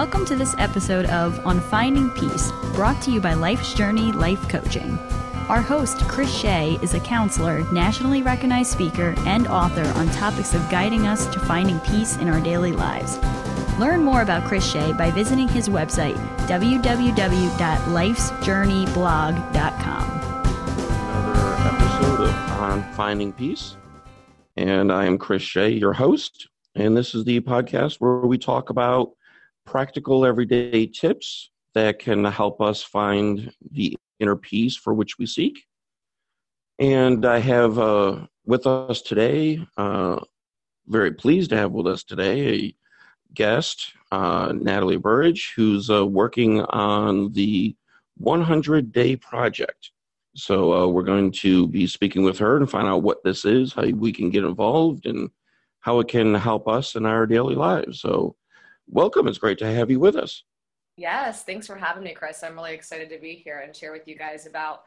Welcome to this episode of On Finding Peace, brought to you by Life's Journey Life Coaching. Our host, Chris Shea, is a counselor, nationally recognized speaker, and author on topics of guiding us to finding peace in our daily lives. Learn more about Chris Shea by visiting his website, www.lifesjourneyblog.com. Another episode of On Finding Peace. And I am Chris Shea, your host. And this is the podcast where we talk about practical everyday tips that can help us find the inner peace for which we seek. And I have uh, with us today, uh, very pleased to have with us today, a guest, uh, Natalie Burridge, who's uh, working on the 100 Day Project. So uh, we're going to be speaking with her and find out what this is, how we can get involved, and how it can help us in our daily lives. So, welcome. It's great to have you with us. Yes, thanks for having me, Chris. I'm really excited to be here and share with you guys about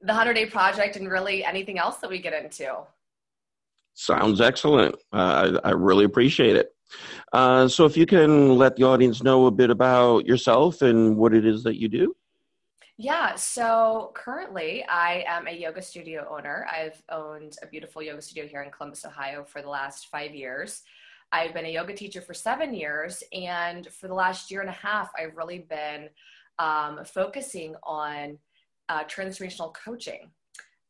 the 100 Day Project and really anything else that we get into. Sounds excellent. Uh, I, I, really appreciate it. Uh, so, if you can let the audience know a bit about yourself and what it is that you do. Yeah, so currently I am a yoga studio owner. I've owned a beautiful yoga studio here in Columbus, Ohio for the last five years. I've been a yoga teacher for seven years, and for the last year and a half, I've really been um, focusing on uh, transformational coaching.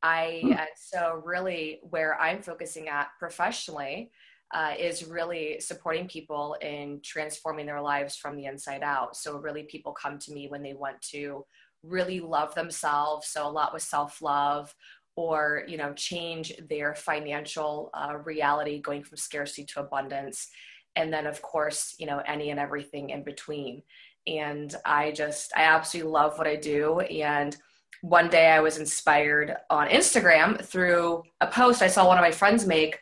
I hmm. so really where I'm focusing at professionally uh, is really supporting people in transforming their lives from the inside out. So really, people come to me when they want to really love themselves. So a lot with self love or you know change their financial uh, reality going from scarcity to abundance. And then of course you know any and everything in between. And i just i absolutely love what i do. And one day i was inspired on instagram through a post i saw one of my friends make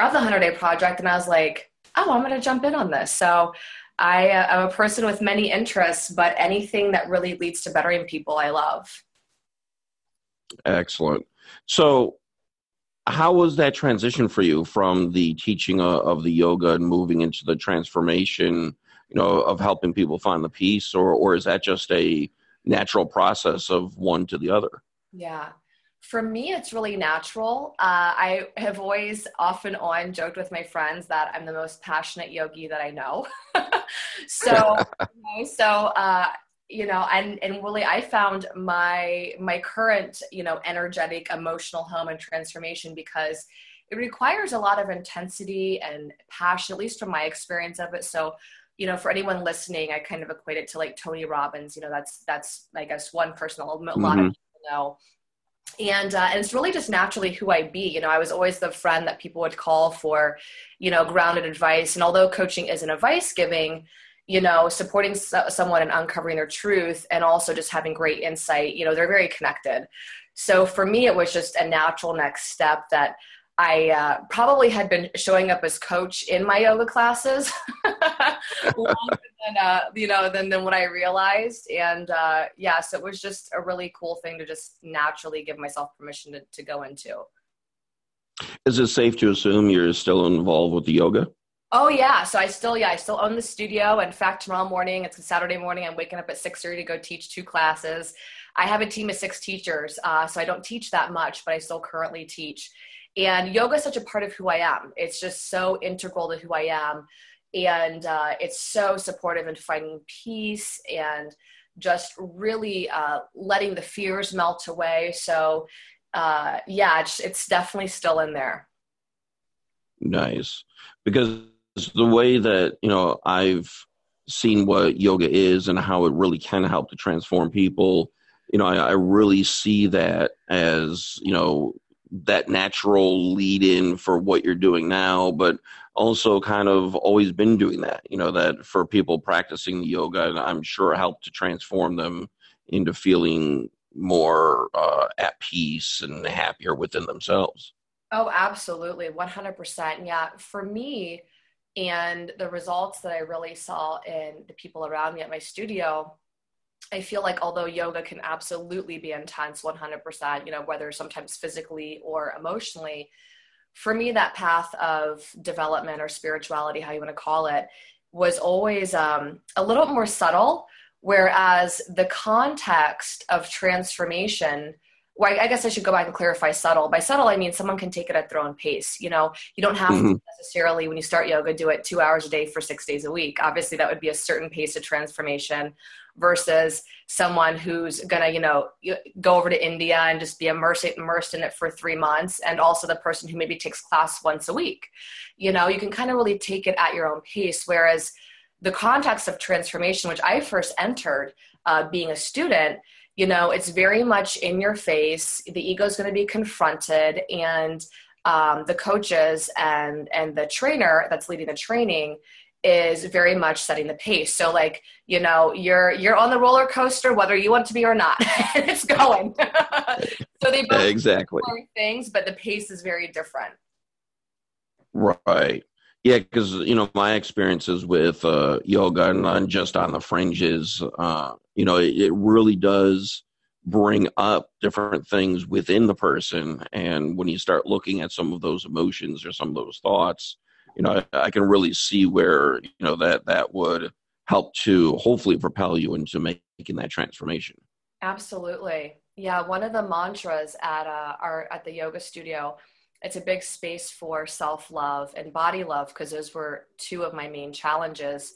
of the 100 day project. And i was like oh i'm going to jump in on this. So I uh, am a person with many interests, but anything that really leads to bettering people, I love. Excellent. So, how was that transition for you from the teaching of the yoga and moving into the transformation, you know, of helping people find the peace, or or is that just a natural process of one to the other? Yeah. For me, it's really natural. Uh, I have always, often on, joked with my friends that I'm the most passionate yogi that I know. so, you know, so uh, you know, and and really, I found my my current, you know, energetic, emotional home and transformation because it requires a lot of intensity and passion, at least from my experience of it. So, you know, for anyone listening, I kind of equate it to like Tony Robbins. You know, that's that's I guess one person a lot mm-hmm. of people know and uh, and it's really just naturally who I be. You know, I was always the friend that people would call for, you know, grounded advice. And although coaching isn't advice giving, you know, supporting so- someone and uncovering their truth, and also just having great insight, you know, they're very connected. So for me, it was just a natural next step that I uh, probably had been showing up as coach in my yoga classes longer than uh, you know than than what I realized. And uh, yes, yeah, so it was just a really cool thing to just naturally give myself permission to, to go into. Is it safe to assume you're still involved with the yoga? Oh yeah, so I still yeah I still own the studio. In fact, tomorrow morning it's a Saturday morning. I'm waking up at six thirty to go teach two classes. I have a team of six teachers, uh, so I don't teach that much, but I still currently teach and yoga is such a part of who I am. It's just so integral to who I am. And uh, it's so supportive in finding peace and just really uh, letting the fears melt away. So, uh, yeah, it's, it's definitely still in there. Nice. Because the way that, you know, I've seen what yoga is and how it really can help to transform people you know, I, I, really see that as you know that natural lead in for what you're doing now, but also kind of always been doing that. You know, that for people practicing the yoga, I'm sure helped to transform them into feeling more uh, at peace and happier within themselves. Oh, absolutely. 100%. Yeah. For me, and the results that I really saw in the people around me at my studio, I feel like although yoga can absolutely be intense 100%, you know, whether sometimes physically or emotionally, for me, that path of development or spirituality, how you want to call it, was always um, a little more subtle, whereas the context of transformation well, I guess I should go back and clarify subtle. By subtle, I mean someone can take it at their own pace. You know, you don't have mm-hmm. to necessarily, when you start yoga, do it two hours a day for six days a week. Obviously, that would be a certain pace of transformation versus someone who's gonna, you know, go over to India and just be immersed, immersed in it for three months, and also the person who maybe takes class once a week. You know, you can kind of really take it at your own pace. Whereas the context of transformation, which I first entered uh, being a student, you know it's very much in your face. The ego is going to be confronted and um, the coaches and and the trainer that's leading the training is very much setting the pace. So like you know you're you're on the roller coaster whether you want to be or not. And it's going. So they both exactly. things but the pace is very different. Right yeah, because you know my experiences with uh, yoga and just on the fringes, uh, you know, it, it, really does bring up different things within the person, and when you start looking at some of those emotions or some of those thoughts, you know, I, I can really see where you know that that would help to hopefully propel you into making that transformation. Absolutely, yeah. One of the mantras at uh, our at the yoga studio it's a big space for self love and body love because those were two of my main challenges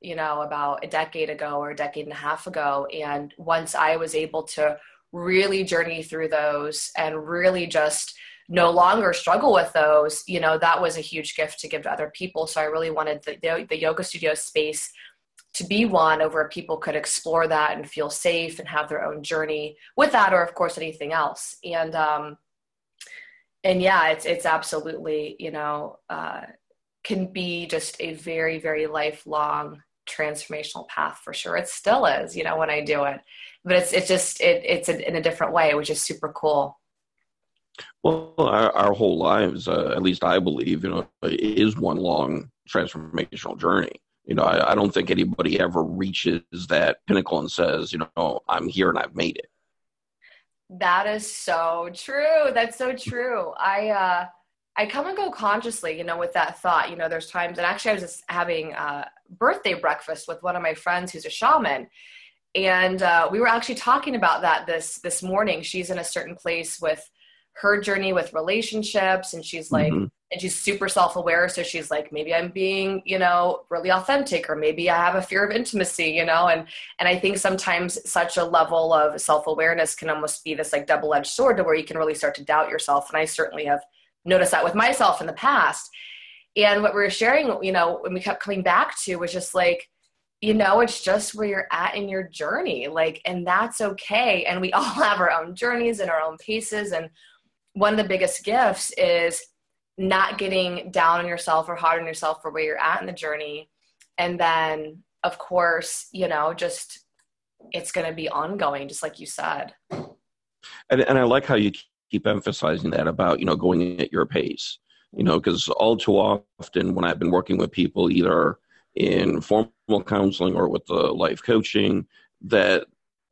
you know about a decade ago or a decade and a half ago. And once i was able to really journey through those and really just no longer struggle with those you know that was a huge gift to give to other people. So i really wanted the, the, the yoga studio space to be one where people could explore that and feel safe and have their own journey with that or of course anything else. And um, and yeah, it's it's absolutely you know uh, can be just a very very lifelong transformational path for sure. It still is, you know, when I do it, but it's it's just it it's in a different way, which is super cool. Well, our, our whole lives, uh, at least I believe, you know, is one long transformational journey. You know, I, I don't think anybody ever reaches that pinnacle and says, you know, I'm here and I've made it. That is so true. That's so true. I uh I come and go consciously, you know, with that thought. You know, there's times, and actually, I was just having a birthday breakfast with one of my friends who's a shaman, and uh, we were actually talking about that this this morning. She's in a certain place with her journey with relationships, and she's like, mm-hmm and she's super self-aware so she's like maybe i'm being you know really authentic or maybe i have a fear of intimacy you know? And and i think sometimes such a level of self-awareness can almost be this like double-edged sword to where you can really start to doubt yourself and i certainly have noticed that with myself in the past. And what we were sharing you know when we kept coming back to was just like you know it's just where you're at in your journey like and that's okay and we all have our own journeys and our own paces and one of the biggest gifts is not getting down on yourself or hard on yourself for where you're at in the journey. And then, of course, you know, just it's going to be ongoing, just like you said. And, and I like how you keep emphasizing that about, you know, going at your pace, you know, because all too often when I've been working with people, either in formal counseling or with the life coaching, that,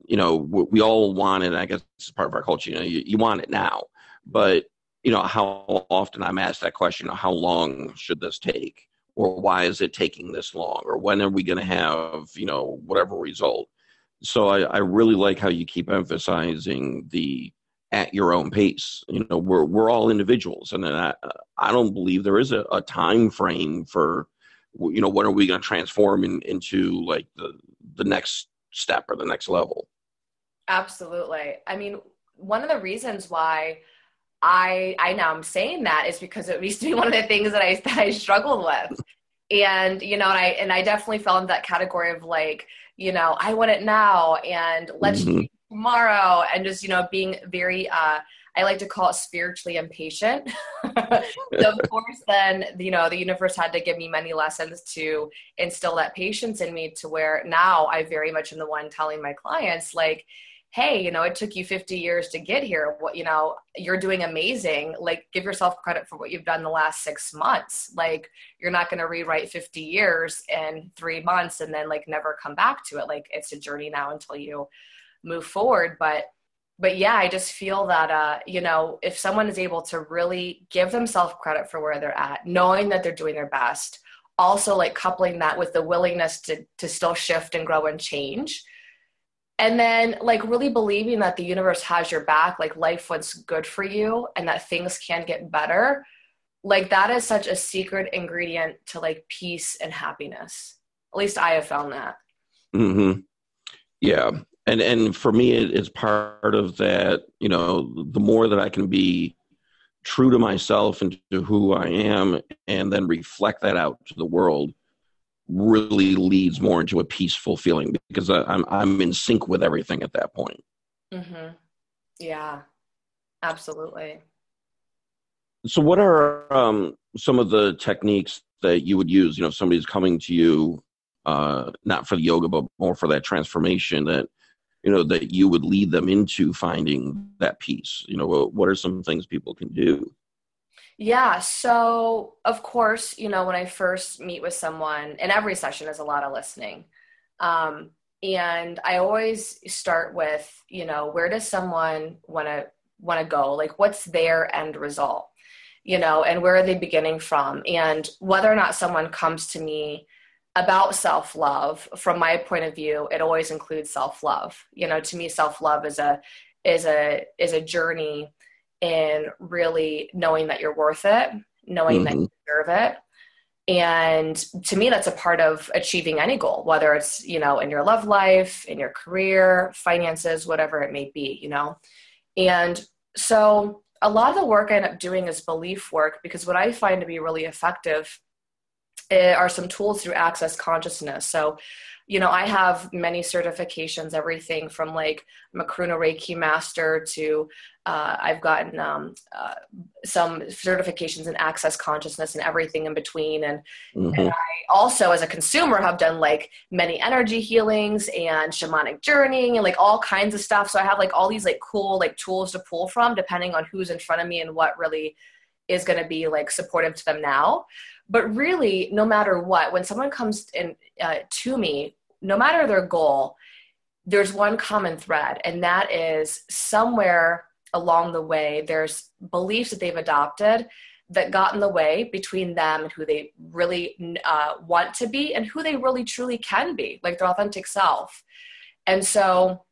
you know, we all want it. I guess it's part of our culture, you know, you, you want it now. But you know how often i'm asked that question how long should this take? Or why is it taking this long? Or when are we going to have you know whatever result? So I, I really like how you keep emphasizing the at your own pace. You know we're we're all individuals and I, I don't believe there is a, a time frame for you know when are we going to transform in, into like the the next step or the next level? Absolutely. I mean one of the reasons why I I now I'm saying that is because it used to be one of the things that I that I struggled with. And you know, and I and I definitely fell into that category of like, you know, I want it now and let's mm-hmm. tomorrow and just, you know, being very uh I like to call it spiritually impatient. so of course then, you know, the universe had to give me many lessons to instill that patience in me to where now I very much am the one telling my clients like hey you know it took you 50 years to get here. What you know you're doing amazing. Like give yourself credit for what you've done the last six months. Like you're not going to rewrite 50 years in three months and then like never come back to it. Like it's a journey now until you move forward. But but yeah i just feel that uh you know if someone is able to really give themselves credit for where they're at knowing that they're doing their best also like coupling that with the willingness to to still shift and grow and change and then like really believing that the universe has your back like life wants good for you and that things can get better like that is such a secret ingredient to like peace and happiness. At least i have found that. Mm-hmm. yeah. And and for me it, it's part of that you know the more that i can be true to myself and to who i am and then reflect that out to the world really leads more into a peaceful feeling because I, am I'm, I'm in sync with everything at that point. Mm-hmm. Yeah, absolutely. So, what are um, some of the techniques that you would use? You know, if somebody's coming to you, uh, not for the yoga, but more for that transformation that you know that you would lead them into finding that peace. You know, what are some things people can do? Yeah. So, of course, you know, when I first meet with someone, and every session is a lot of listening. Um, and I always start with, you know, where does someone want to want to go? Like, what's their end result? You know, and where are they beginning from? And whether or not someone comes to me about self love, from my point of view, it always includes self love. You know, to me, self love is a is a is a journey in really knowing that you're worth it, knowing mm-hmm. that you deserve it. And to me, that's a part of achieving any goal, whether it's, you know, in your love life, in your career, finances, whatever it may be, you know. And so a lot of the work I end up doing is belief work because what I find to be really effective are some tools through access consciousness. So you know, I have many certifications, everything from like Makruna Reiki Master to uh, I've gotten um, uh, some certifications in access consciousness and everything in between. And, mm-hmm. and, I also, as a consumer, have done like many energy healings and shamanic journeying and like all kinds of stuff. So I have like all these like cool like tools to pull from depending on who's in front of me and what really is going to be like supportive to them now. But really, no matter what, when someone comes in uh, to me, no matter their goal, there's one common thread, and that is somewhere along the way, there's beliefs that they've adopted that got in the way between them and who they really uh, want to be and who they really truly can be, like their authentic self. And so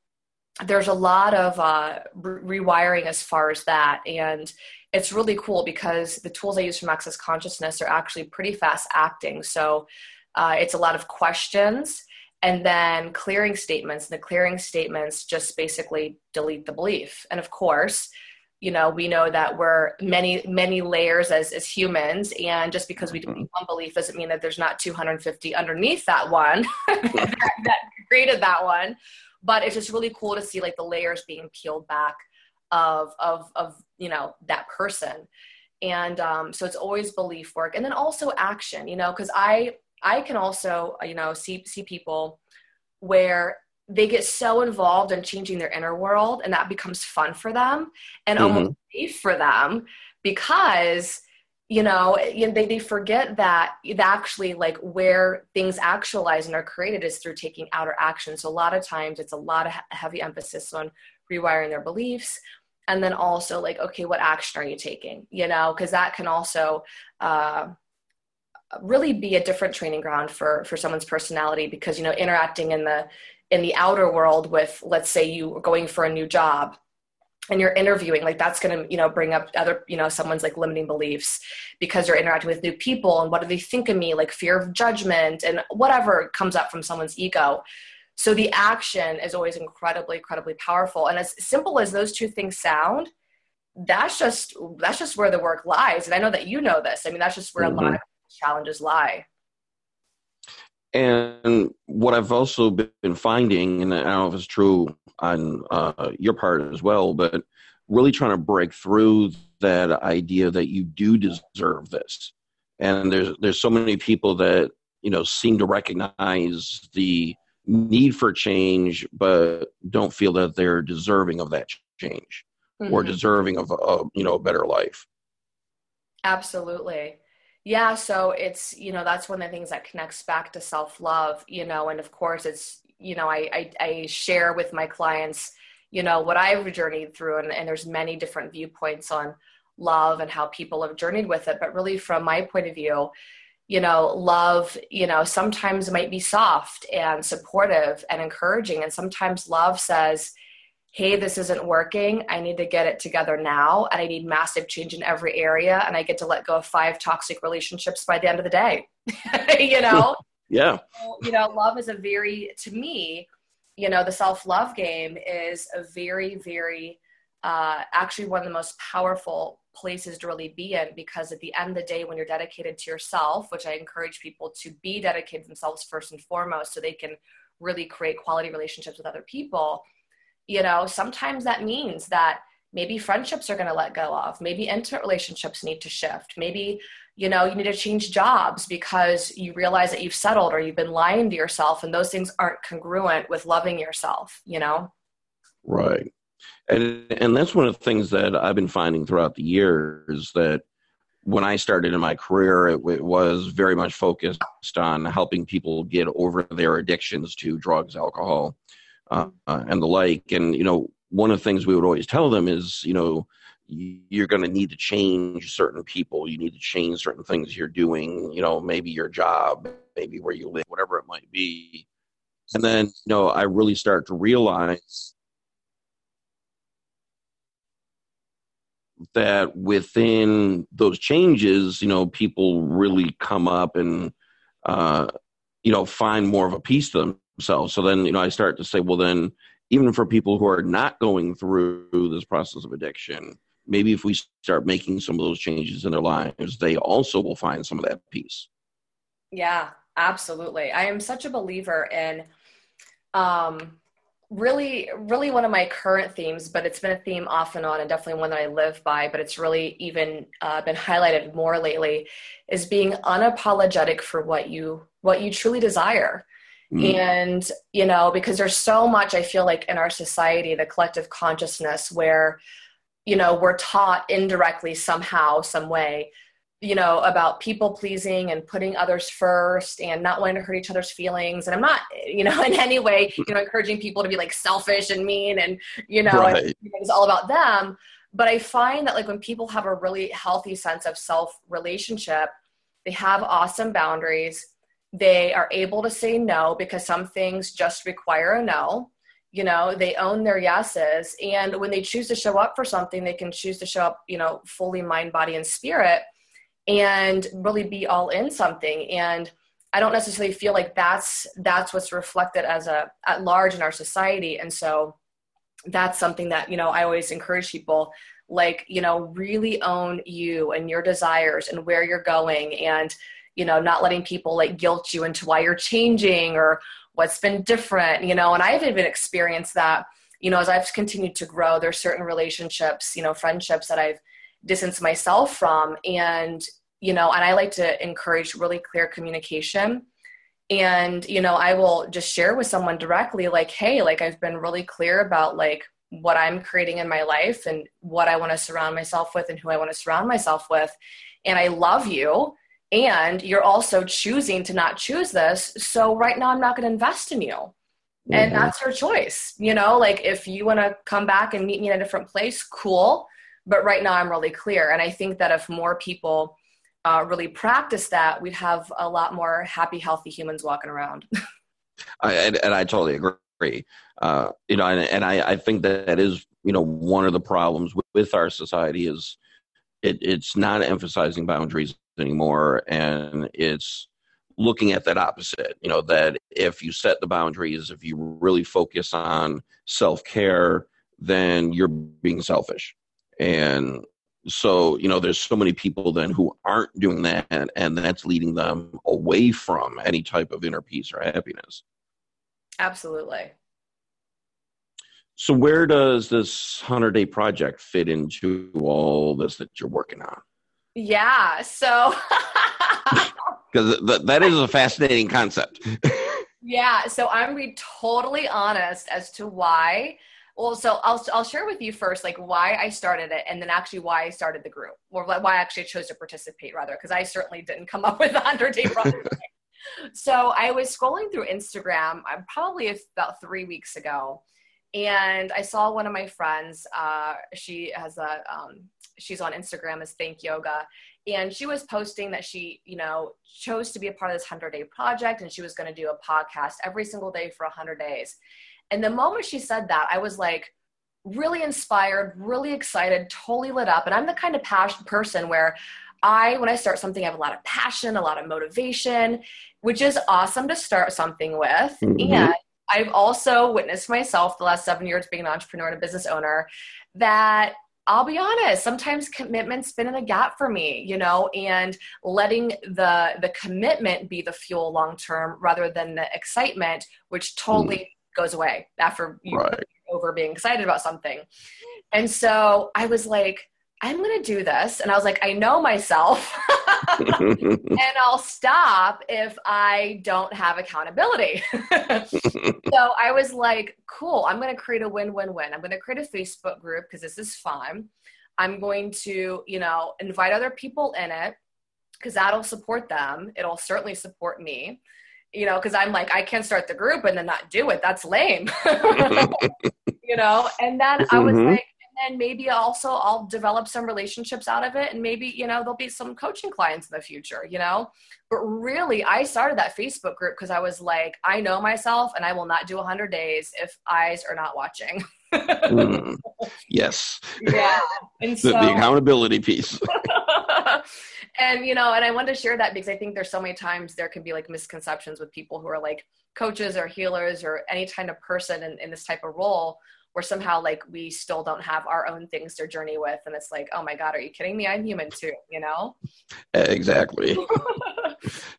there's a lot of uh, re- rewiring as far as that. And it's really cool because the tools I use from Access Consciousness are actually pretty fast acting. So uh, it's a lot of questions and then clearing statements. And the clearing statements just basically delete the belief. And of course, you know, we know that we're many, many layers as, as humans. And just because we delete one belief doesn't mean that there's not 250 underneath that one that, that created that one. But it's just really cool to see like the layers being peeled back of, of, of you know, that person. And um, so it's always belief work. And then also action, you know, because I, I can also, you know, see see people where they get so involved in changing their inner world and that becomes fun for them and mm-hmm. almost safe for them because you know they, they forget that actually like where things actualize and are created is through taking outer action so a lot of times it's a lot of heavy emphasis on rewiring their beliefs and then also like okay what action are you taking? You know because that can also uh, really be a different training ground for for someone's personality because you know interacting in the in the outer world with let's say you are going for a new job and you're interviewing like that's going to you know bring up other you know someone's like limiting beliefs because you're interacting with new people and what do they think of me? Like fear of judgment and whatever comes up from someone's ego so the action is always incredibly incredibly powerful and as simple as those two things sound that's just that's just where the work lies and i know that you know this i mean that's just where mm-hmm. a lot of challenges lie. And what I've also been finding, and I don't know if it's true on uh, your part as well, but really trying to break through that idea that you do deserve this. And there's there's so many people that you know seem to recognize the need for change, but don't feel that they're deserving of that change mm-hmm. or deserving of a you know a better life. Absolutely yeah so it's you know that's one of the things that connects back to self-love you know and of course it's you know i i, I share with my clients you know what i've journeyed through and, and there's many different viewpoints on love and how people have journeyed with it but really from my point of view you know, love, you know, sometimes might be soft and supportive and encouraging. And sometimes love says, hey, this isn't working. I need to get it together now. And I need massive change in every area. And I get to let go of five toxic relationships by the end of the day. you know? yeah. So, you know, love is a very, to me, you know, the self love game is a very, very, uh, actually one of the most powerful places to really be in because at the end of the day when you're dedicated to yourself which i encourage people to be dedicated themselves first and foremost so they can really create quality relationships with other people you know sometimes that means that maybe friendships are going to let go of maybe intimate relationships need to shift maybe you know you need to change jobs because you realize that you've settled or you've been lying to yourself and those things aren't congruent with loving yourself you know? Right and and that's one of the things that i've been finding throughout the years that when I started in my career, it, it, was very much focused on helping people get over their addictions to drugs, alcohol, uh, uh, and the like. And you know, one of the things we would always tell them is, you know, you're going to need to change certain people. You need to change certain things you're doing. You know, maybe your job, maybe where you live, whatever it might be. And then, you know, I really start to realize that within those changes, you know, people really come up and, uh, you know, find more of a peace to themselves. So then, you know, I start to say, well, then, even for people who are not going through this process of addiction, maybe if we start making some of those changes in their lives, they also will find some of that peace. Yeah, absolutely. I am such a believer in um, really, really one of my current themes, but it's been a theme off and on, and definitely one that I live by, but it's really even uh, been highlighted more lately, is being unapologetic for what you what you truly desire. Mm. And, you know, because there's so much I feel like in our society, the collective consciousness where, you know, we're taught indirectly somehow, some way, you know, about people pleasing and putting others first and not wanting to hurt each other's feelings. And I'm not, you know, in any way, you know, encouraging people to be like selfish and mean and, you know, right. it's all about them. But I find that like when people have a really healthy sense of self relationship, they have awesome boundaries they are able to say no because some things just require a no. You know, they own their yeses. And when they choose to show up for something, they can choose to show up, you know, fully mind, body, and spirit and really be all in something. And I don't necessarily feel like that's that's what's reflected as a at large in our society. And so that's something that, you know, I always encourage people like, you know, really own you and your desires and where you're going and you know not letting people like guilt you into why you're changing or what's been different you know and i've even experienced that you know as i've continued to grow there's certain relationships you know friendships that i've distanced myself from. And you know and i like to encourage really clear communication. And you know i will just share with someone directly like hey like i've been really clear about like what i'm creating in my life and what i want to surround myself with and who i want to surround myself with. And i love you. And you're also choosing to not choose this. So right now i'm not going to invest in you. Mm-hmm. and that's your choice you know? Like if you want to come back and meet me in a different place cool but right now i'm really clear. And i think that if more people uh, really practice that we'd have a lot more happy healthy humans walking around. I, and, and, i totally agree. Uh, you know and, and I, I think that that is you know one of the problems with, with our society is it, it's not emphasizing boundaries anymore. And it's looking at that opposite you know that if you set the boundaries if you really focus on self-care then you're being selfish and so you know there's so many people then who aren't doing that and that's leading them away from any type of inner peace or happiness absolutely so where does this 100 day project fit into all this that you're working on yeah. So, because th- that is a fascinating concept. yeah. So I'm be totally honest as to why. Well, so I'll I'll share with you first, like why I started it, and then actually why I started the group, or why I actually chose to participate, rather, because I certainly didn't come up with a hundred day project. so I was scrolling through Instagram, uh, probably about three weeks ago, and I saw one of my friends. Uh, she has a um, she's on Instagram as Think Yoga, and she was posting that she, you know, chose to be a part of this 100 day project and she was going to do a podcast every single day for 100 days. And the moment she said that, I was like, really inspired, really excited, totally lit up. And I'm the kind of passion person where I, when I start something, I have a lot of passion, a lot of motivation, which is awesome to start something with. Mm-hmm. And I've also witnessed myself the last seven years being an entrepreneur and a business owner that I'll be honest, sometimes commitment's been in the gap for me, you know, and letting the the commitment be the fuel long term rather than the excitement, which totally mm. Goes away after you right. over being excited about something. And so I was like, I'm going to do this. And I was like, I know myself and I'll stop if I don't have accountability. so I was like, cool, I'm going to create a win win win. I'm going to create a Facebook group because this is fun. I'm going to, you know, invite other people in it because that'll support them. It'll certainly support me, you know, because I'm like, I can't start the group and then not do it. That's lame, you know? And then I was mm-hmm. like, and then maybe also I'll develop some relationships out of it and maybe you know there'll be some coaching clients in the future you know but really I started that Facebook group because I was like I know myself and I will not do 100 days if eyes are not watching mm, yes. Yeah and so, the, the accountability piece. And you know and I wanted to share that because I think there's so many times there can be like misconceptions with people who are like coaches or healers or any kind of person in, in this type of role where somehow like we still don't have our own things to journey with. And it's like oh my god are you kidding me? I'm human too you know? Exactly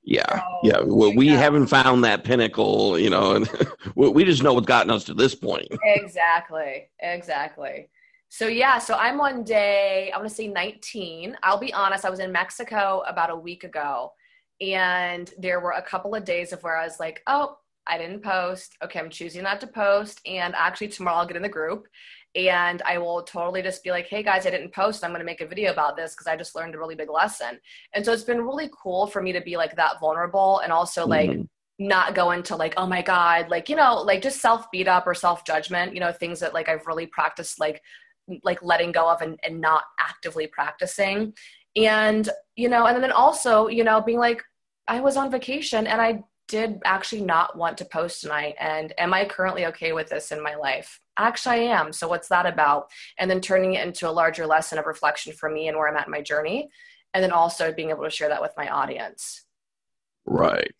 yeah. So, yeah. well we haven't found that pinnacle you know and we just know what's gotten us to this point. Exactly. Exactly. So yeah so i'm on day i want to say 19 i'll be honest i was in mexico about a week ago and there were a couple of days of where i was like oh I didn't post. Okay, I'm choosing not to post. And actually, tomorrow I'll get in the group and I will totally just be like, hey guys, I didn't post. I'm going to make a video about this because I just learned a really big lesson. And so it's been really cool for me to be like that vulnerable and also like, mm-hmm. not go into like oh my god like you know like just self beat up or self judgment you know things that like i've really practiced like like letting go of and, and not actively practicing and you know and then also you know being like i was on vacation and i did actually not want to post tonight and am i currently okay with this in my life? Actually i am. So what's that about? And then turning it into a larger lesson of reflection for me and where i'm at in my journey and then also being able to share that with my audience. Right.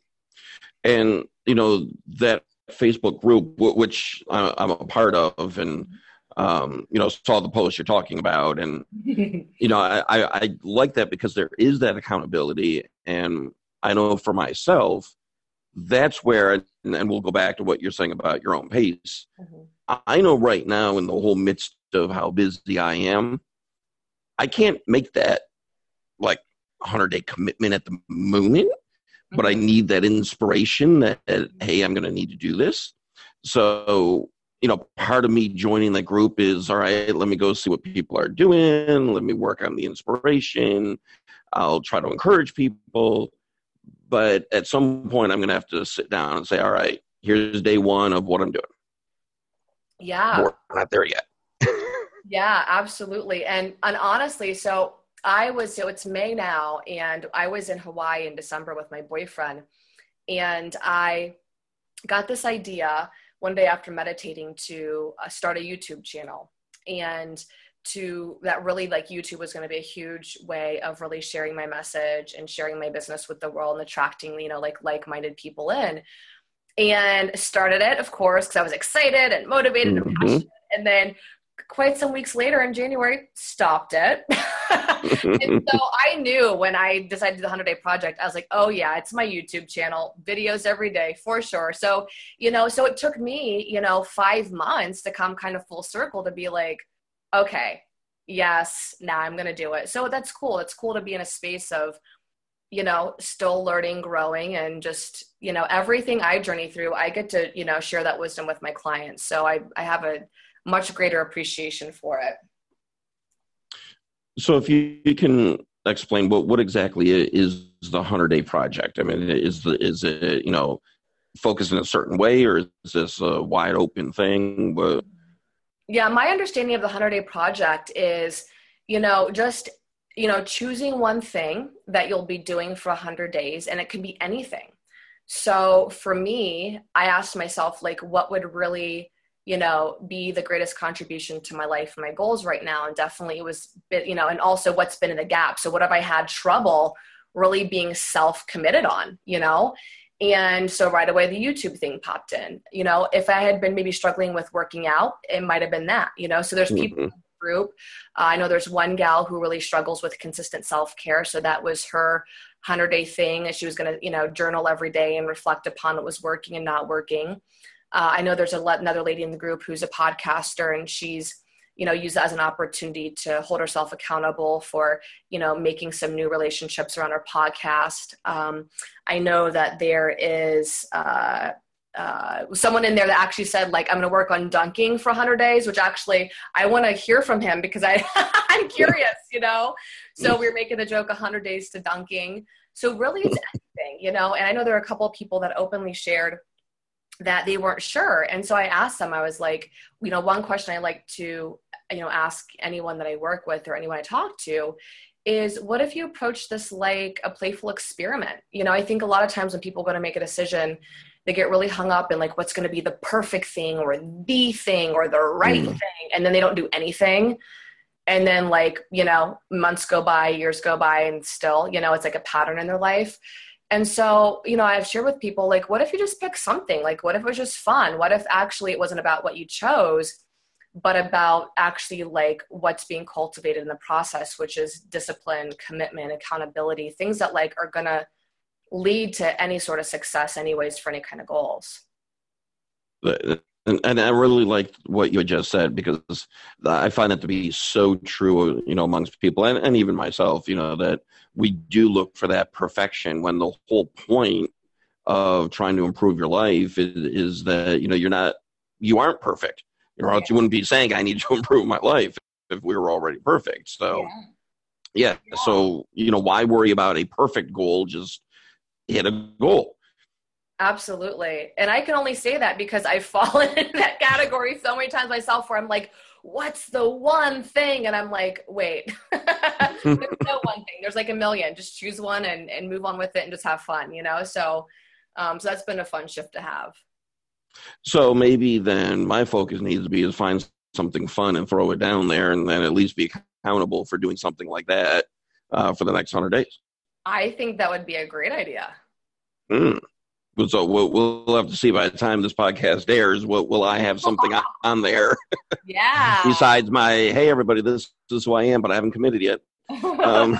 And you know that facebook group which i'm a part of and um, you know saw the post you're talking about and you know I, I, I like that because there is that accountability. And i know for myself that's where, and we'll go back to what you're saying about your own pace. Mm-hmm. I know right now, in the whole midst of how busy I am, I can't make that like 100 day commitment at the moment, mm-hmm. but I mm-hmm. need that inspiration that, that hey, I'm going to need to do this. So, you know, part of me joining the group is all right, let me go see what people are doing, let me work on the inspiration. I'll try to encourage people but at some point i'm going to have to sit down and say all right here's day one of what i'm doing. Yeah. We're not there yet. Yeah absolutely. And and honestly so i was so it's may now and i was in hawaii in december with my boyfriend and i got this idea one day after meditating to uh, start a youtube channel. And to that really like YouTube was going to be a huge way of really sharing my message and sharing my business with the world and attracting, you know, like like-minded people in. And started it, of course, because I was excited and motivated mm-hmm. and passionate. And then quite some weeks later in January, stopped it. and so I knew when I decided to do the 100 day project, I was like, oh yeah, it's my YouTube channel, videos every day for sure. So, you know, so it took me, you know, five months to come kind of full circle to be like, okay, yes, now I'm going to do it. So that's cool. It's cool to be in a space of, you know, still learning, growing, and just, you know, everything I journey through, I get to, you know, share that wisdom with my clients. So I, I have a much greater appreciation for it. So if you, you can explain what, what exactly is the 100 day project? I mean, is the, is it, you know, focused in a certain way or is this a wide open thing? Yeah, my understanding of the 100 Day Project is, you know, just you know, choosing one thing that you'll be doing for 100 days, and it can be anything. So for me, I asked myself, like, what would really, you know, be the greatest contribution to my life and my goals right now? And definitely it was, you know, and also what's been in the gap. So what have I had trouble really being self committed on, you know? And so right away the YouTube thing popped in. You know, if I had been maybe struggling with working out, it might have been that, you know. So there's people mm-hmm. group. Uh, I know there's one gal who really struggles with consistent self care. So that was her 100 day thing And she was going to, you know, journal every day and reflect upon what was working and not working. Uh, I know there's a, another lady in the group who's a podcaster and she's you know use as an opportunity to hold herself accountable for you know making some new relationships around her podcast. Um, i know that there is uh, uh, someone in there that actually said like i'm going to work on dunking for 100 days which actually i want to hear from him because i i'm curious you know? So we are making the joke 100 days to dunking. So really it's anything you know? And i know there are a couple of people that openly shared that they weren't sure. And so i asked them i was like you know one question i like to you know ask anyone that i work with or anyone i talk to is what if you approach this like a playful experiment? You know i think a lot of times when people go to make a decision they get really hung up in like what's going to be the perfect thing or the thing or the right mm. thing and then they don't do anything. And then like you know months go by years go by and still you know it's like a pattern in their life. And so you know i've shared with people like what if you just pick something? Like what if it was just fun? What if actually it wasn't about what you chose but about actually like what's being cultivated in the process which is discipline commitment accountability things that like are gonna lead to any sort of success anyways for any kind of goals. And, and i really like what you just said because i find it to be so true you know amongst people and, and even myself you know that we do look for that perfection when the whole point of trying to improve your life is, is that you know you're not you aren't perfect or else you wouldn't be saying I need to improve my life if we were already perfect. So, yeah. yeah. So, you know, why worry about a perfect goal? Just hit a goal. Absolutely. And I can only say that because I've fallen in that category so many times myself where I'm like, what's the one thing? And I'm like, wait, there's no one thing. There's like a million. Just choose one and, and move on with it and just have fun, you know? So, um, so that's been a fun shift to have. So maybe then my focus needs to be is find something fun and throw it down there, and then at least be accountable for doing something like that uh, for the next hundred days. I think that would be a great idea. Hmm. So we'll, we'll have to see by the time this podcast airs. Will, will I have something on there? Yeah. Besides my, hey everybody, this, this is who I am, but I haven't committed yet. Um,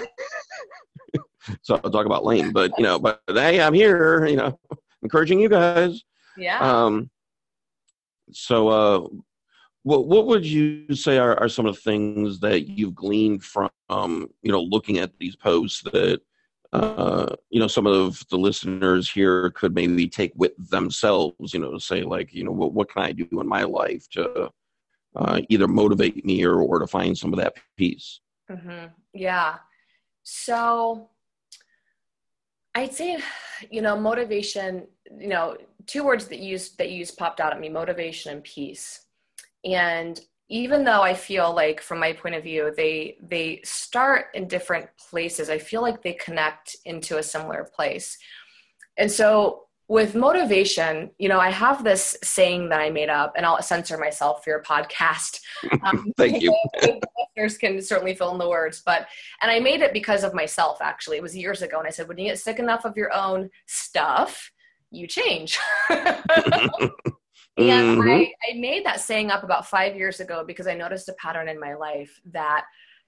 so I'll talk about lame, but you know, but hey, I'm here. You know, encouraging you guys. Yeah. Um, so, uh, what what would you say are, are some of the things that you've gleaned from um, you know looking at these posts that uh, you know some of the listeners here could maybe take with themselves? You know, to say like you know what what can I do in my life to uh, either motivate me or or to find some of that peace. Mm-hmm. Yeah. So I'd say, you know, motivation, you know, two words that use that use popped out at me, motivation and peace. And even though I feel like from my point of view, they they start in different places, I feel like they connect into a similar place. And so with motivation, you know, I have this saying that I made up, and I'll censor myself for your podcast. Um, Thank you. listeners can certainly fill in the words, but and I made it because of myself. Actually, it was years ago, and I said, when you get sick enough of your own stuff, you change. and mm-hmm. I, I made that saying up about five years ago because I noticed a pattern in my life that,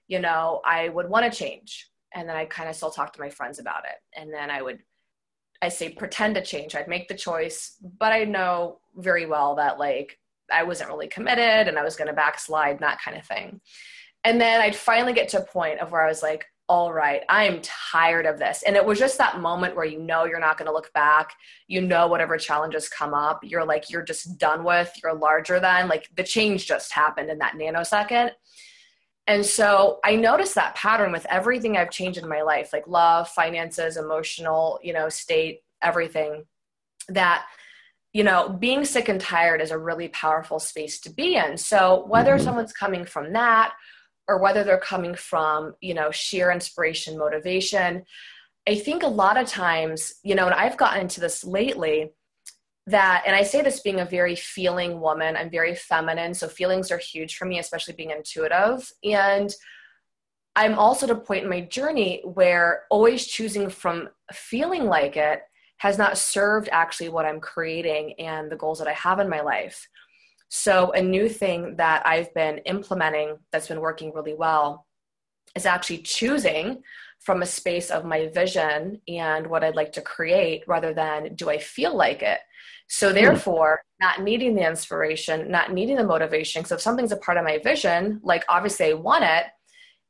you know, I would want to change, and then I kind of still talk to my friends about it, and then I would I say pretend to change. I'd make the choice, but I know very well that like I wasn't really committed and I was going to backslide, that kind of thing. And then I'd finally get to a point of where I was like, all right, I'm tired of this. And it was just that moment where you know you're not going to look back. You know, whatever challenges come up, you're like, you're just done with, you're larger than, like the change just happened in that nanosecond. And so I noticed that pattern with everything I've changed in my life, like love, finances, emotional, you know, state, everything that you know, being sick and tired is a really powerful space to be in. So whether mm-hmm. someone's coming from that or whether they're coming from, you know, sheer inspiration, motivation. I think a lot of times, you know, and I've gotten into this lately that, and I say this being a very feeling woman, I'm very feminine. So feelings are huge for me, especially being intuitive. And I'm also at a point in my journey where always choosing from feeling like it has not served actually what I'm creating and the goals that I have in my life. So, a new thing that I've been implementing that's been working really well is actually choosing from a space of my vision and what I'd like to create rather than do I feel like it. So, hmm. therefore, not needing the inspiration, not needing the motivation. So, if something's a part of my vision, like obviously I want it.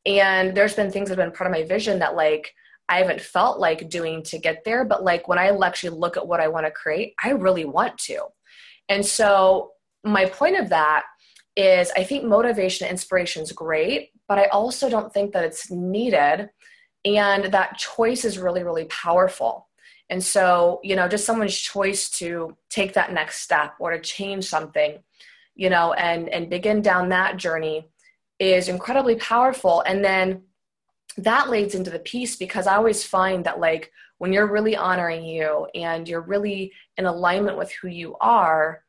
And there's been things that have been part of my vision that, like, I haven't felt like doing to get there, but like when I actually look at what I want to create, I really want to. And so my point of that is I think motivation and inspiration is great, but I also don't think that it's needed. And that choice is really, really powerful. And so, you know, just someone's choice to take that next step or to change something, you know, and and begin down that journey is incredibly powerful. And then that leads into the peace because I always find that like when you're really honoring you and you're really in alignment with who you are,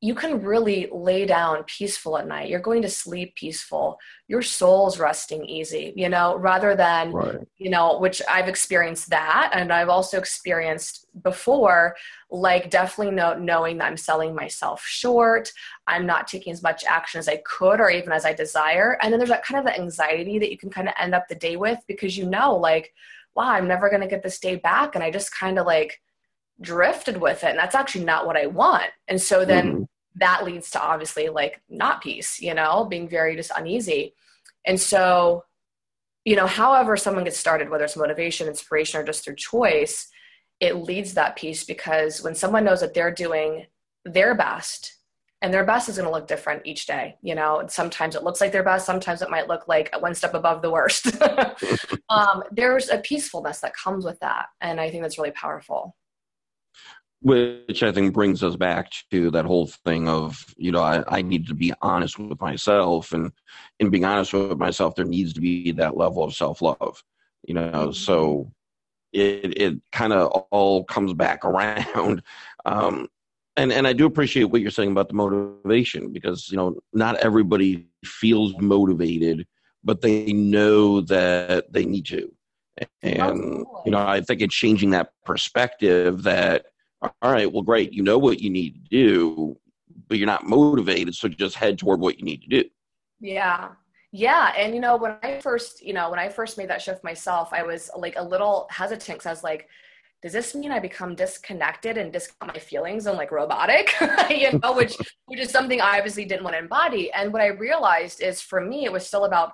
you can really lay down peaceful at night. You're going to sleep peaceful. Your soul's resting easy, you know, rather than, right. you know, which I've experienced that. And I've also experienced before, like definitely know, knowing that I'm selling myself short. I'm not taking as much action as I could or even as I desire. And then there's that kind of anxiety that you can kind of end up the day with because you know, like, wow, I'm never going to get this day back. And I just kind of like, drifted with it and that's actually not what i want. And so then mm-hmm. that leads to obviously like not peace you know being very just uneasy. And so you know however someone gets started whether it's motivation inspiration or just their choice it leads that peace because when someone knows that they're doing their best and their best is going to look different each day you know sometimes it looks like their best sometimes it might look like one step above the worst. Um, there's a peacefulness that comes with that and i think that's really powerful which I think brings us back to that whole thing of you know I, I need to be honest with myself and in being honest with myself there needs to be that level of self love you know? Mm-hmm. so it it kind of all comes back around um, and and I do appreciate what you're saying about the motivation because you know not everybody feels motivated but they know that they need to. And you know I think it's changing that perspective that all right, well, great. You know what you need to do, but you're not motivated. So just head toward what you need to do. Yeah. Yeah. And, you know, when I first, you know, when I first made that shift myself, I was like a little hesitant because I was like, does this mean I become disconnected and discount my feelings and like robotic? you know, which which is something I obviously didn't want to embody. And what I realized is for me, it was still about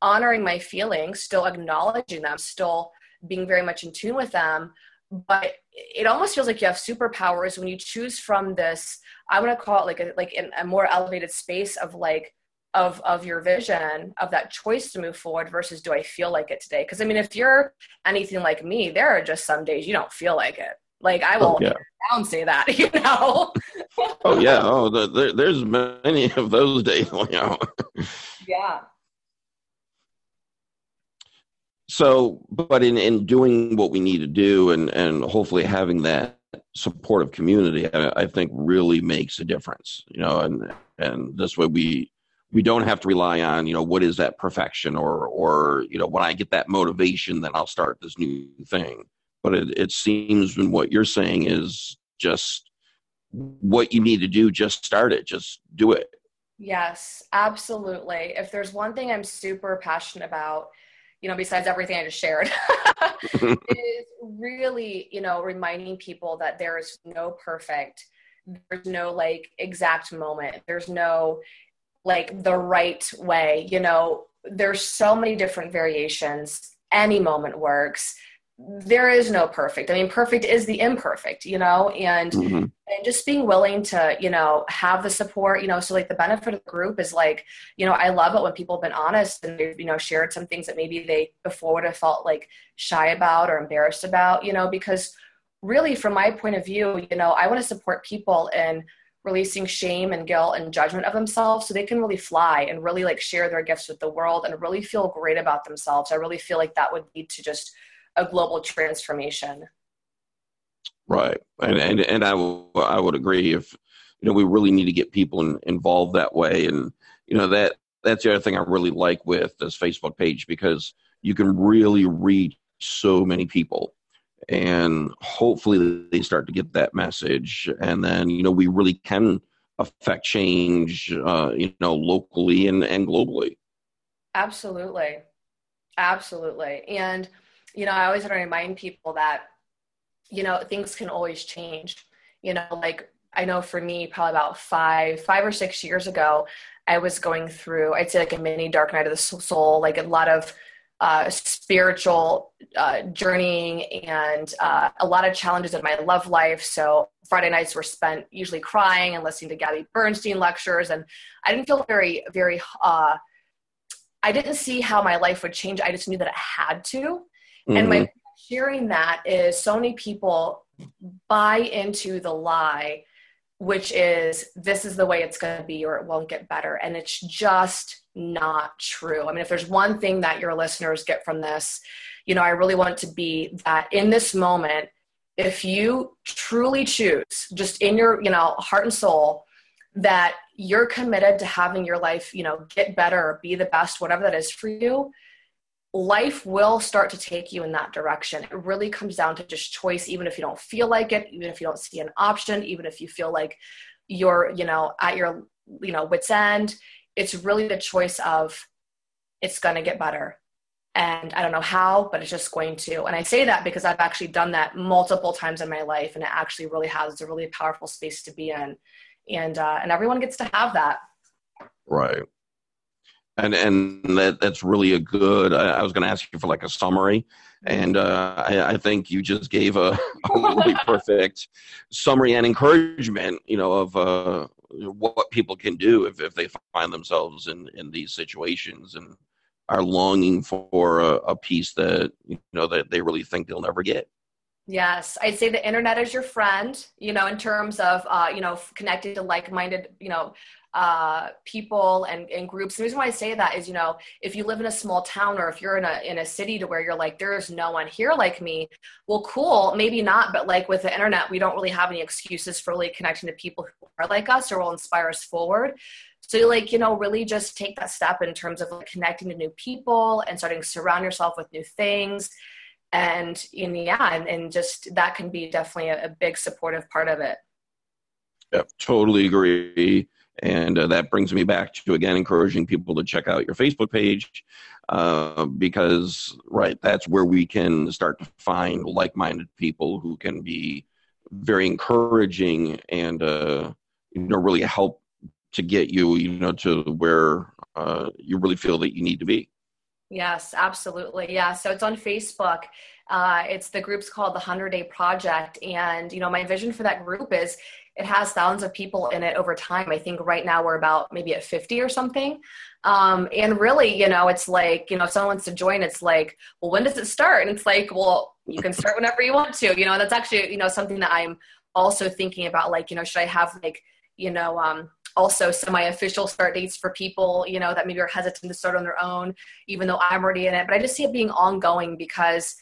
honoring my feelings, still acknowledging them, still being very much in tune with them, but it almost feels like you have superpowers when you choose from this i want to call it like a like in a more elevated space of like of of your vision of that choice to move forward versus do i feel like it today? Because i mean if you're anything like me there are just some days you don't feel like it. Like i will oh, yeah. down say that you know? Oh yeah. Oh the, the, there's many of those days you know? Yeah so but in in doing what we need to do and and hopefully having that supportive community I, I, think really makes a difference you know and and this way we we don't have to rely on you know what is that perfection or or you know when i get that motivation then i'll start this new thing. But it, it seems when what you're saying is just what you need to do just start it just do it. Yes absolutely. If there's one thing i'm super passionate about you know, besides everything I just shared, is really, you know, reminding people that there is no perfect, there's no like exact moment, there's no like the right way, you know, there's so many different variations. Any moment works there is no perfect. I mean, perfect is the imperfect, you know, and mm-hmm. and just being willing to, you know, have the support, you know. So like the benefit of the group is like, you know, I love it when people have been honest and they've, you know, shared some things that maybe they before would have felt like shy about or embarrassed about, you know, because really from my point of view, you know, I want to support people in releasing shame and guilt and judgment of themselves so they can really fly and really like share their gifts with the world and really feel great about themselves. I really feel like that would lead to just a global transformation. Right. And and, and I, w- I would agree if you know we really need to get people in, involved that way. And you know that that's the other thing I really like with this Facebook page because you can really reach so many people. And hopefully they start to get that message. And then you know we really can affect change uh, you know locally and, and globally. Absolutely. Absolutely. And you know i always want to remind people that you know things can always change you know like i know for me probably about five five or six years ago i was going through i'd say like a mini dark night of the soul like a lot of uh, spiritual uh, journeying and uh, a lot of challenges in my love life. So Friday nights were spent usually crying and listening to Gabby Bernstein lectures, and I didn't feel very, very. Uh, I didn't see how my life would change. I just knew that it had to, mm-hmm. and my mm-hmm. that is so many people buy into the lie which is this is the way it's going to be or it won't get better and it's just not true i mean if there's one thing that your listeners get from this you know i really want to be that in this moment if you truly choose just in your you know heart and soul that you're committed to having your life you know get better be the best whatever that is for you life will start to take you in that direction. It really comes down to just choice, even if you don't feel like it, even if you don't see an option, even if you feel like you're, you know, at your, you know, wits end. It's really the choice of it's going to get better. And I don't know how, but it's just going to. And I say that because I've actually done that multiple times in my life, and it actually really has. It's a really powerful space to be in, and uh, and everyone gets to have that. Right and and that that's really a good. I, I was going to ask you for like a summary, and uh, I, I, think you just gave a, a really perfect summary and encouragement. You know of uh, what people can do if, if they find themselves in in these situations and are longing for a, a peace that you know that they really think they'll never get. Yes, I'd say the internet is your friend, you know, in terms of, uh, you know, connected to like-minded, you know, uh, people and, and groups. The reason why I say that is, you know, if you live in a small town or if you're in a in a city to where you're like, there's no one here like me. Well, cool, maybe not, but like with the internet, we don't really have any excuses for really connecting to people who are like us or will inspire us forward. So, like, you know, really just take that step in terms of like connecting to new people and starting to surround yourself with new things. And, yeah, and, and just that can be definitely a, a big supportive part of it. Yep, totally agree. And uh, that brings me back to again encouraging people to check out your Facebook page uh, because, right, that's where we can start to find like minded people who can be very encouraging and, uh, you know, really help to get you, you know, to where uh, you really feel that you need to be. Yes, absolutely. Yeah. So it's on Facebook. Uh, it's the group's called the 100 Day Project. And, you know, my vision for that group is it has thousands of people in it over time. I think right now we're about maybe at 50 or something. Um, and really, you know, it's like, you know, if someone wants to join, it's like, well, when does it start? And it's like, well, you can start whenever you want to, you know, that's actually, you know, something that I'm also thinking about, like, you know, should I have like, you know, um, also semi-official start dates for people, you know, that maybe are hesitant to start on their own, even though I'm already in it. But I just see it being ongoing because,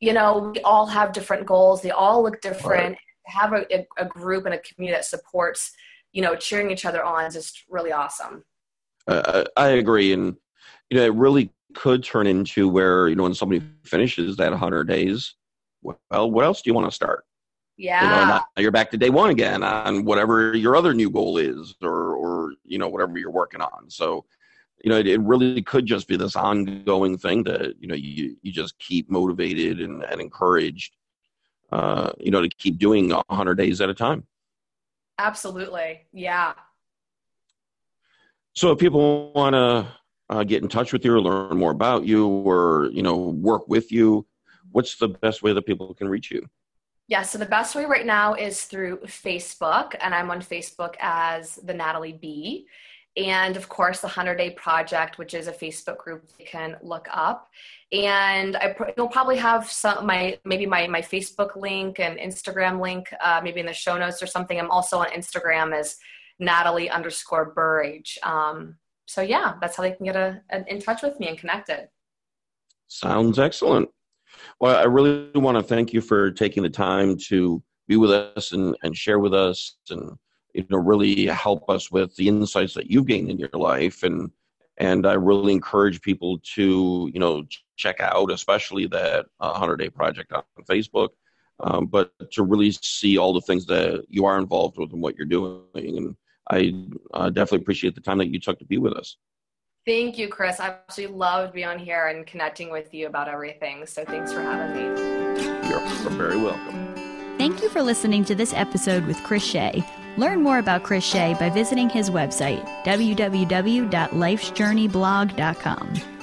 you know, we all have different goals. They all look different. Right have a, a group and a community that supports, you know, cheering each other on is just really awesome. Uh, I agree, and you know, it really could turn into where you know when somebody finishes that 100 days, well, what else do you want to start? Yeah, you know, now you're back to day one again on whatever your other new goal is, or or you know whatever you're working on. So, you know, it, it really could just be this ongoing thing that you know you you just keep motivated and, and encouraged uh, you know, to keep doing 100 days at a time. Absolutely. Yeah. So if people want to uh, get in touch with you or learn more about you or, you know, work with you, what's the best way that people can reach you? Yeah, so the best way right now is through Facebook, and I'm on Facebook as the Natalie B. and of course the 100 Day Project, which is a Facebook group you can look up. And I you'll probably have some my maybe my my Facebook link and Instagram link, uh, maybe in the show notes or something. I'm also on Instagram as Natalie underscore Burrage. Um, so yeah, that's how they can get a, a, in touch with me and connected. Sounds excellent. Well, I really want to thank you for taking the time to be with us and, and share with us and you know really help us with the insights that you've gained in your life and and I really encourage people to you know check out especially that uh, 100 day project on Facebook um, but to really see all the things that you are involved with and what you're doing and I uh, definitely appreciate the time that you took to be with us. Thank you, Chris. I absolutely loved being on here and connecting with you about everything. So thanks for having me. You're very welcome. Thank you for listening to this episode with Chris Shea. Learn more about Chris Shea by visiting his website, www.lifesjourneyblog.com.